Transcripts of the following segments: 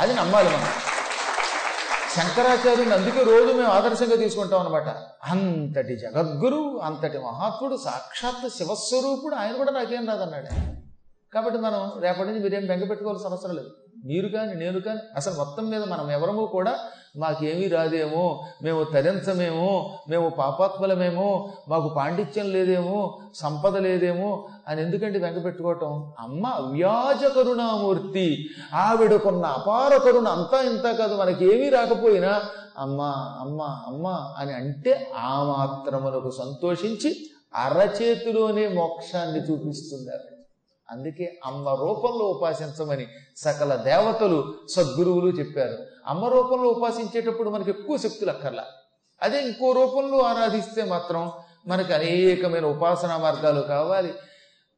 అది నమ్మాలి మనం. శంకరాచార్యుని అందుకే రోజు మేము ఆదర్శంగా తీసుకుంటాం అనమాట అంతటి జగద్గురు అంతటి మహాత్ముడు సాక్షాత్ శివస్వరూపుడు ఆయన కూడా నాకేం రాదన్నాడు. కాబట్టి మనం రేపటి నుంచి మీరేం బెంగ పెట్టుకోవాల్సిన అవసరం లేదు. మీరు కానీ నేను కానీ అసలు మొత్తం మీద మనం ఎవరము కూడా మాకేమీ రాదేమో మేము తరించమేమో మేము పాపాత్మలమేమో మాకు పాండిత్యం లేదేమో సంపద లేదేమో అని ఎందుకంటే వెంక పెట్టుకోవటం? అమ్మ అవ్యాజ కరుణామూర్తి ఆవిడకున్న అపార కరుణ అంతా ఇంత కాదు మనకి ఏమీ రాకపోయినా అమ్మ అమ్మ అమ్మ అని అంటే ఆ మాత్రమునకు సంతోషించి అరచేతిలోనే మోక్షాన్ని చూపిస్తుంది అందుకే అమ్మ రూపంలో ఉపాసించమని సకల దేవతలు సద్గురువులు చెప్పారు. అమ్మ రూపంలో ఉపాసించేటప్పుడు మనకి ఎక్కువ శక్తులు అక్కర్లా. అదే ఇంకో రూపంలో ఆరాధిస్తే మాత్రం మనకు అనేకమైన ఉపాసనా మార్గాలు కావాలి.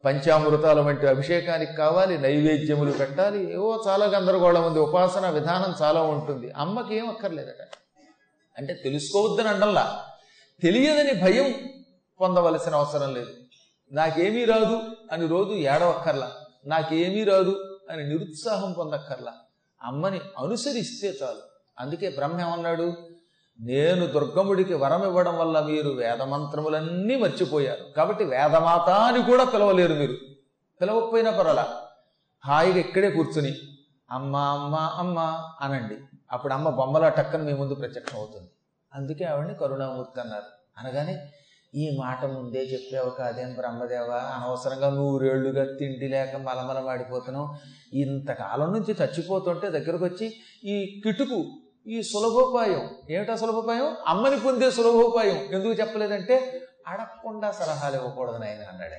పంచామృతాల వంటి అభిషేకానికి కావాలి నైవేద్యములు పెట్టాలి. ఏవో చాలా గందరగోళం ఉంది. ఉపాసన విధానం చాలా ఉంటుంది. అమ్మకి ఏం అక్కర్లేదట. అంటే తెలుసుకోవద్దని అండల్లా తెలియదని భయం పొందవలసిన అవసరం లేదు. నాకేమీ రాదు అని రోజు ఏడవక్కర్లా. నాకేమీ రాదు అని నిరుత్సాహం పొందక్కర్లా. అమ్మని అనుసరిస్తే చాలు. అందుకే బ్రహ్మ ఏమన్నాడు? నేను దుర్గముడికి వరం ఇవ్వడం వల్ల మీరు వేదమంత్రములన్నీ మర్చిపోయారు. కాబట్టి వేదమాత అని కూడా పిలవలేరు మీరు. పిలవకపోయినా పర్వాలా? హాయిగా ఇక్కడే కూర్చుని అమ్మ అమ్మ అమ్మ అనండి. అప్పుడు అమ్మ బొమ్మల టక్కన మీ ముందు ప్రత్యక్షం అవుతుంది అందుకే ఆవిడని కరుణామూర్తి అన్నారు. అనగానే ఈ మాట ముందే చెప్పావు కాదేం బ్రహ్మదేవ? అనవసరంగా నూరేళ్ళుగా తిండి లేక మలమల వాడిపోతున్నావు ఇంతకాలం నుంచి చచ్చిపోతుంటే దగ్గరకు వచ్చి ఈ కిటుకు ఈ సులభోపాయం. ఏమిటా సులభోపాయం? అమ్మని పొందే సులభోపాయం. ఎందుకు చెప్పలేదంటే అడగకుండా సలహాలు ఇవ్వకూడదు నాయన అన్నాడు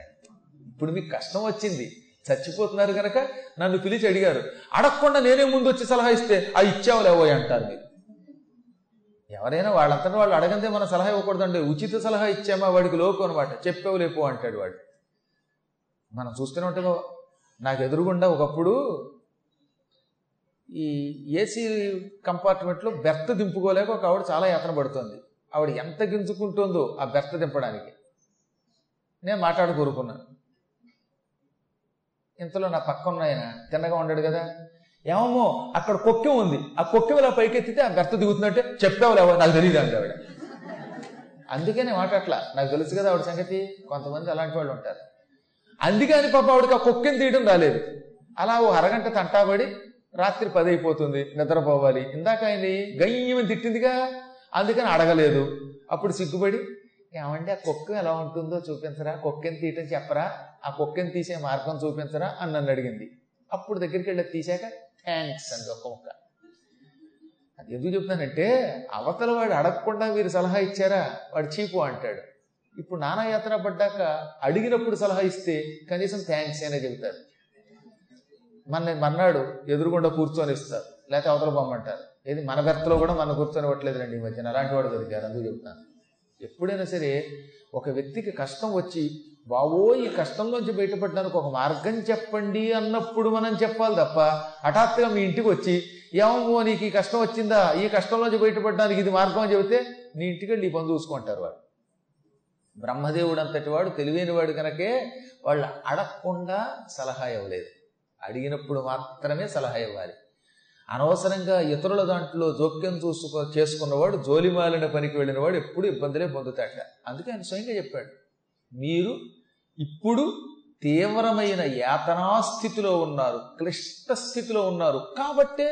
ఇప్పుడు మీకు కష్టం వచ్చింది. చచ్చిపోతున్నారు కనుక నన్ను పిలిచి అడిగారు. అడగకుండా నేనే ముందు వచ్చి సలహా ఇస్తే ఆ ఇచ్చావులేవో అంటారు మీరు ఎవరైనా వాళ్ళంతటా వాళ్ళు అడగందే మన సలహా ఇవ్వకూడదండి. ఉచిత సలహా ఇచ్చామా? వాడికి లోకు అనమాట చెప్పావు లేపు అంటాడు వాడు. మనం చూస్తూనే ఉంటాం నాకు ఎదురుగుండా ఒకప్పుడు ఈ ఏసీ కంపార్ట్మెంట్లో బెర్త్ దింపుకోలేక ఒక ఆవిడ చాలా యాతన పడుతుంది. ఆవిడ ఎంత గింజుకుంటుందో ఆ బెర్త్ దింపడానికి. నేను మాట్లాడు కోరుకున్నాను ఇంతలో నా పక్క ఉన్నాయన తిన్నగా ఉన్నాడు కదా. ఏమో అక్కడ కుక్కెం ఉంది. ఆ కుక్కెం ఇలా పైకెత్తితే ఆ గర్త దిగుతున్నట్టే చెప్పావు లేవో? నాకు తెలియదు అండి ఆవిడ. అందుకే నేను మాట్లాడలా నాకు తెలుసు కదా ఆవిడ సంగతి. కొంతమంది అలాంటి వాళ్ళు ఉంటారు. అందుకే అని పాప ఆవిడకి ఆ కుక్కెం తీయడం రాలేదు. అలా ఓ అరగంట తంటాబడి రాత్రి పది అయిపోతుంది. నిద్రపోవాలి. ఇందాక ఆయన్ని గయ్యమని తిట్టిందిగా. అందుకని అడగలేదు. అప్పుడు సిగ్గుపడి ఏమండి ఆ కుక్క ఎలా ఉంటుందో చూపించరా? కుక్కని తీయటం చెప్పరా? ఆ కుక్కని తీసే మార్గం చూపించరా? అని నన్ను అడిగింది. అప్పుడు దగ్గరికి వెళ్ళి తీసాక థ్యాంక్స్ అండి ఒక ముక్క అది ఎందుకు చెప్తానంటే అవతల వాడు అడగకుండా మీరు సలహా ఇచ్చారా? వాడు చీపు అంటాడు. ఇప్పుడు నానా యాత్ర పడ్డాక అడిగినప్పుడు సలహా ఇస్తే కనీసం థ్యాంక్స్ అనే చెబుతారు. మన మన్నాడు ఎదురుగుండా కూర్చొని ఇస్తారు. లేకపోతే అవతల బొమ్మంటారు. ఏది మన భర్తలో కూడా మన కూర్చొని ఇవ్వట్లేదండి ఈ మధ్యన. అలాంటి వాడు దొరికారు అందుకు చెప్తాను ఎప్పుడైనా సరే ఒక వ్యక్తికి కష్టం వచ్చి బావో ఈ కష్టంలోంచి బయటపడడానికి ఒక మార్గం చెప్పండి అన్నప్పుడు మనం చెప్పాలి తప్ప హఠాత్తుగా మీ ఇంటికి వచ్చి ఏమో నీకు ఈ కష్టం వచ్చిందా? ఈ కష్టంలోంచి బయటపడడానికి ఇది మార్గం అని చెబితే నీ ఇంటికి వెళ్ళి ఈ పని చూసుకుంటారు వాడు బ్రహ్మదేవుడు అంతటి వాడు తెలివైన వాడు కనుకే వాళ్ళు అడగకుండా సలహా ఇవ్వలేదు. అడిగినప్పుడు మాత్రమే సలహా ఇవ్వాలి. అనవసరంగా ఇతరుల దాంట్లో జోక్యం చూసుకో చేసుకున్నవాడు జోలిమాలిన పనికి వెళ్ళినవాడు ఎప్పుడు ఇబ్బందులే పొందుతాట అందుకే ఆయన స్వయంగా చెప్పాడు. మీరు ఇప్పుడు తీవ్రమైన యాతనా స్థితిలో ఉన్నారు క్లిష్ట స్థితిలో ఉన్నారు. కాబట్టే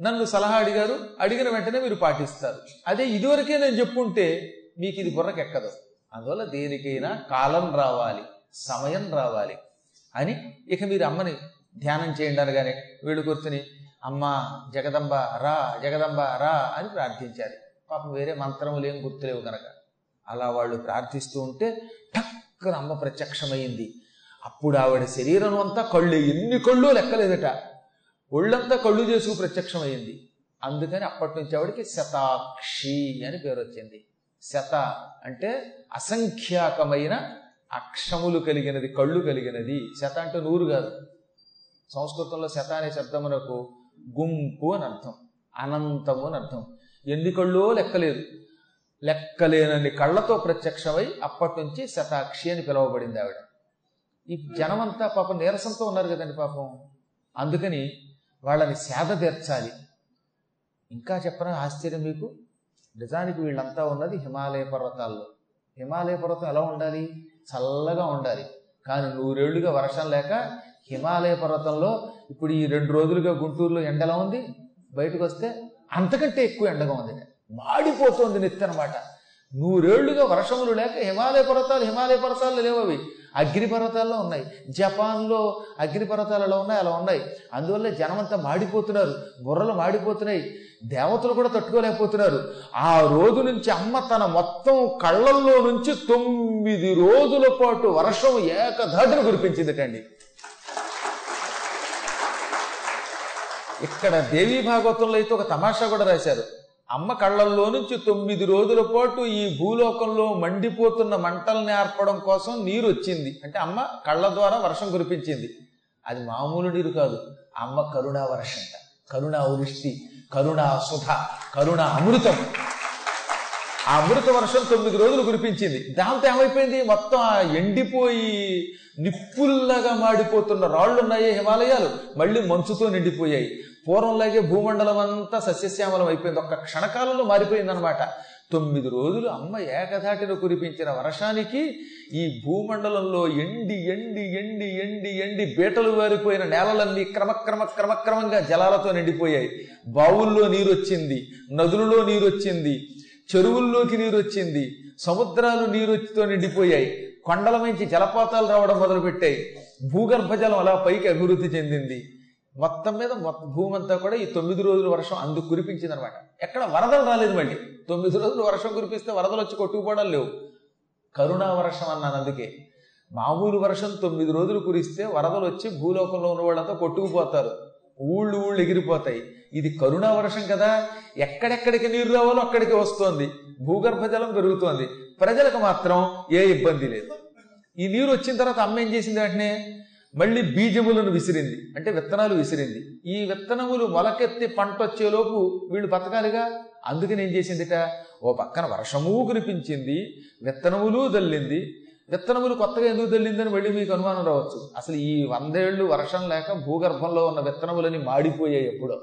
నన్ను సలహా అడిగారు అడిగిన వెంటనే మీరు పాటిస్తారు. అదే ఇదివరకే నేను చెప్పుంటే మీకు ఇది బుర్రకెక్కదు అందువల్ల దేనికైనా కాలం రావాలి సమయం రావాలి అని ఇక మీరు అమ్మని ధ్యానం చేయండి అనగానే వీళ్ళు కూర్చుని అమ్మ జగదంబ రా జగదంబ రా అని ప్రార్థించారు పాపం వేరే మంత్రములు ఏం గుర్తులేవు కనుక అలా వాళ్ళు ప్రార్థిస్తూ ఉంటే టక్కున అమ్మ ప్రత్యక్షమైంది. అప్పుడు ఆవిడ శరీరం అంతా కళ్ళు ఎన్ని కళ్ళు లెక్కలేదట. ఒళ్ళంతా కళ్ళు చేసుకు ప్రత్యక్షమైంది. అందుకని అప్పటి నుంచి ఆవిడకి శతాక్షి అని పేరు వచ్చింది. శత అంటే అసంఖ్యాకమైన అక్షములు కలిగినది కళ్ళు కలిగినది. శత అంటే నూరు కాదు. సంస్కృతంలో శత అనే శబ్దమునకు గుంపు అని అర్థం. అనంతము అని అర్థం. ఎన్ని కళ్ళో లెక్కలేదు. లెక్కలేనన్ని కళ్ళతో ప్రత్యక్షమై అప్పటి నుంచి శతాక్షి అని పిలువబడింది ఆవిడ. ఈ జనమంతా పాపం నీరసంతో ఉన్నారు కదండి పాపం. అందుకని వాళ్ళని సేద తీర్చాలి. ఇంకా చెప్పడం ఆశ్చర్యం మీకు? నిజానికి వీళ్ళంతా ఉన్నది హిమాలయ పర్వతాల్లో. హిమాలయ పర్వతం ఎలా ఉండాలి? చల్లగా ఉండాలి. కానీ నూరేళ్ళుగా వర్షం లేక హిమాలయ పర్వతంలో ఇప్పుడు ఈ రెండు రోజులుగా గుంటూరులో ఎండలా ఉంది? బయటకు వస్తే అంతకంటే ఎక్కువ ఎండగా ఉంది మాడిపోతుంది నెత్తనమాట. నూరేళ్ళుగా వర్షములు లేక హిమాలయ పర్వతాలు హిమాలయ పర్వతాలు లేవు అవి ఉన్నాయి. జపాన్లో అగ్నిపర్వతాలలో ఉన్నాయి అలా ఉన్నాయి. అందువల్ల జనమంతా మాడిపోతున్నారు. బుర్రలు మాడిపోతున్నాయి. దేవతలు కూడా తట్టుకోలేకపోతున్నారు. ఆ రోజు నుంచి అమ్మ తన మొత్తం కళ్ళల్లో నుంచి తొమ్మిది రోజుల పాటు వర్షం ఏకధాటిని కురిపించిందిటండి. ఇక్కడ దేవీ భాగవతంలో అయితే ఒక తమాషా కూడా రాశారు. అమ్మ కళ్ళల్లో నుంచి తొమ్మిది రోజుల పాటు ఈ భూలోకంలో మండిపోతున్న మంటల్ని ఆర్పడం కోసం నీరు వచ్చింది అంటే అమ్మ కళ్ళ ద్వారా వర్షం కురిపించింది. అది మామూలు నీరు కాదు. అమ్మ కరుణా వర్షంట. కరుణా వృష్టి కరుణా సుధ కరుణ అమృతం. ఆ అమృత వర్షం తొమ్మిది రోజులు కురిపించింది. దాంతో ఏమైపోయింది? మొత్తం ఆ ఎండిపోయి నిప్పుల్లాగా మాడిపోతున్న రాళ్ళు ఉన్నాయి హిమాలయాలు. మళ్ళీ మంచుతో నిండిపోయాయి. పూర్వంలాగే భూమండలం అంతా సస్యశ్యామలం అయిపోయింది. ఒక్క క్షణకాలంలో మారిపోయిందనమాట తొమ్మిది రోజులు అమ్మ ఏకధాటిన కురిపించిన వర్షానికి ఈ భూమండలంలో ఎండి ఎండి ఎండి ఎండి ఎండి బీటలు వారిపోయిన నేలలన్నీ క్రమక్రమ క్రమక్రమంగా జలాలతో నిండిపోయాయి. బావుల్లో నీరు వచ్చింది నదులలో నీరు వచ్చింది చెరువుల్లోకి నీరు వచ్చింది సముద్రాలు నీరుతో నిండిపోయాయి. కొండల నుంచి జలపాతాలు రావడం మొదలుపెట్టాయి. భూగర్భ జలం అలా పైకి అభివృద్ధి చెందింది. మొత్తం మీద మొత్తం భూమి అంతా కూడా ఈ తొమ్మిది రోజుల వర్షం అందుకు కురిపించింది అనమాట ఎక్కడ వరదలు రాలేదు మళ్ళీ. తొమ్మిది రోజులు వర్షం కురిపిస్తే వరదలు వచ్చి కొట్టుకుపోవడం లేవు. కరుణా వర్షం అన్నాను అందుకే. మామూలు వర్షం తొమ్మిది రోజులు కురిస్తే వరదలు వచ్చి భూలోకంలో ఉన్న వాళ్ళంతా కొట్టుకుపోతారు. ఊళ్ళు ఊళ్ళు ఎగిరిపోతాయి. ఇది కరుణా వర్షం కదా. ఎక్కడెక్కడికి నీరు రావాలో అక్కడికి వస్తోంది. భూగర్భ జలం పెరుగుతోంది. ప్రజలకు మాత్రం ఏ ఇబ్బంది లేదు. ఈ నీరు వచ్చిన తర్వాత అమ్మ ఏం చేసింది వెంటనే? మళ్ళీ బీజములను విసిరింది. అంటే విత్తనాలు విసిరింది. ఈ విత్తనములు మొలకెత్తి పంట వచ్చేలోపు వీళ్ళు బతకాలిగా? అందుకని ఏం చేసిందిట? ఓ పక్కన వర్షము కురిపించింది విత్తనములు దల్లింది విత్తనములు కొత్తగా ఎందుకు దల్లిందని మళ్ళీ మీకు అనుమానం రావచ్చు. అసలు ఈ వందేళ్ళు వర్షం లేక భూగర్భంలో ఉన్న విత్తనములని మాడిపోయాయి ఎప్పుడో.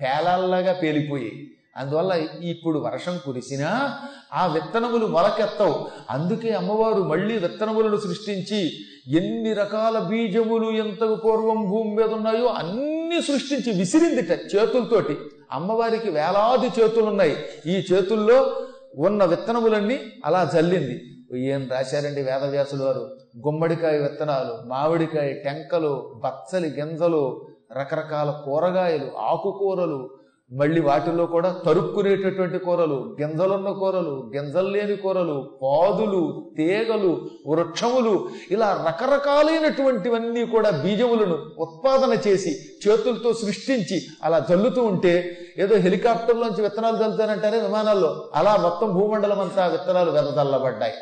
పేలాల్లాగా పేలిపోయాయి. అందువల్ల ఇప్పుడు వర్షం కురిసినా ఆ విత్తనములు మొలకెత్తవు. అందుకే అమ్మవారు మళ్ళీ విత్తనములను సృష్టించి ఎన్ని రకాల బీజములు ఎంతకు పూర్వం భూమి మీద ఉన్నాయో అన్ని సృష్టించి విసిరిందిట చేతులతోటి. అమ్మవారికి వేలాది చేతులు ఉన్నాయి ఈ చేతుల్లో ఉన్న విత్తనములన్నీ అలా జల్లింది. ఏం రాశారండి వేదవ్యాసులు వారు? గుమ్మడికాయ విత్తనాలు మామిడికాయ టెంకలు బచ్చలి గింజలు రకరకాల కూరగాయలు ఆకుకూరలు మళ్ళీ వాటిల్లో కూడా తరుక్కునేటటువంటి కూరలు గింజలున్న కూరలు గింజలు లేని కూరలు పాదులు తీగలు వృక్షములు ఇలా రకరకాలైనటువంటివన్నీ కూడా బీజములను ఉత్పాదన చేసి చేతులతో సృష్టించి అలా జల్లుతూ ఉంటే ఏదో హెలికాప్టర్లోంచి విత్తనాలు చల్లుతారంటారే విమానాల్లో. అలా మొత్తం భూమండలం అంతా విత్తనాలు వెదజల్లబడ్డాయి.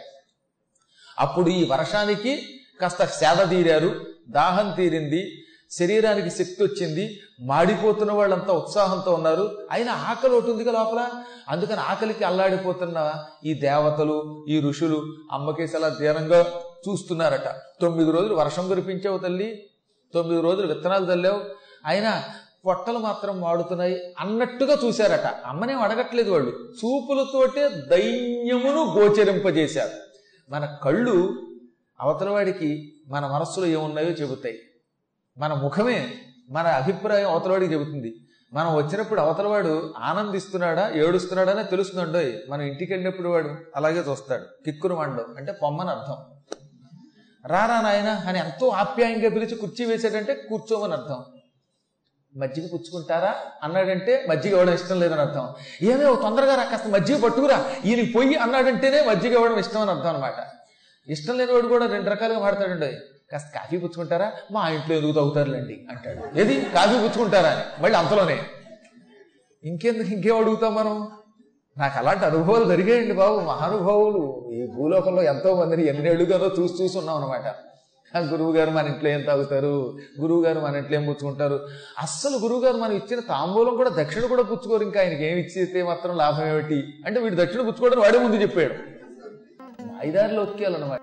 అప్పుడు ఈ వర్షానికి కాస్త సేద తీరారు దాహం తీరింది శరీరానికి శక్తి వచ్చింది. మాడిపోతున్న వాళ్ళంతా ఉత్సాహంతో ఉన్నారు. అయినా ఆకలి ఒకటి ఉంది లోపల? అందుకని ఆకలికి అల్లాడిపోతున్న ఈ దేవతలు ఈ ఋషులు అమ్మకేసి అలా దీనంగా చూస్తున్నారట. తొమ్మిది రోజులు వర్షం కురిపించావు తల్లి. తొమ్మిది రోజులు విత్తనాలు చల్లావు అయినా పొట్టలు మాత్రం వాడుతున్నాయి అన్నట్టుగా చూశారట. అమ్మనేం అడగట్లేదు వాళ్ళు. చూపులతోటే దైన్యమును గోచరింపజేశారు. మన కళ్ళు అవతలవాడికి మన మనస్సులో ఏమున్నాయో చెబుతాయి. మన ముఖమే మన అభిప్రాయం అవతలవాడికి చెబుతుంది. మనం వచ్చినప్పుడు అవతలవాడు ఆనందిస్తున్నాడా ఏడుస్తున్నాడా అని తెలుస్తుందండో మనం ఇంటికి వెళ్ళినప్పుడు వాడు అలాగే చూస్తాడు. కిక్కురు మండు అంటే పొమ్మని అర్థం. రారా నాయన అని ఎంతో ఆప్యాయంగా పిలిచి కుర్చీ వేసాడంటే కూర్చోమని అర్థం. మజ్జిగ పుచ్చుకుంటారా? అన్నాడంటే మజ్జిగ ఇవ్వడం ఇష్టం లేదని అర్థం. ఏమే తొందరగా రా కాస్త మజ్జిగ పట్టుకురా. ఈయనకి పొయ్యి అన్నాడంటేనే మజ్జిగ ఇవ్వడం ఇష్టం అని అర్థం అనమాట ఇష్టం లేనివాడు కూడా రెండు రకాలుగా మాడతాడండి కాస్త కాఫీ పుచ్చుకుంటారా? మా ఇంట్లో ఎందుకు తాగుతారులేండి? అంటాడు. ఏది? కాఫీ పుచ్చుకుంటారా అని. మళ్ళీ అంతలోనే ఇంకెందుకు ఇంకేం అడుగుతాం మనం? నాకు అలాంటి అనుభవాలు జరిగాయండి బాబు మహానుభావులు. ఈ భూలోకంలో ఎంతో మందిని ఎన్నేళ్ళుగానో చూసి చూసి ఉన్నాం అనమాట గురువు గారు మన ఇంట్లో ఏం తాగుతారు? గురువు గారు మన ఇంట్లో ఏం పుచ్చుకుంటారు? అస్సలు గురువు గారు మనం ఇచ్చిన తాంబూలం కూడా దక్షిణ కూడా పుచ్చుకోరు. ఇంకా ఆయనకి ఏమి ఇచ్చితే మాత్రం లాభం ఏమిటి? అంటే వీడు దక్షిణ పుచ్చుకోవడం వాడే ముందు చెప్పాడు. ఐదారులో ఒక్కేయాలన్నమాట.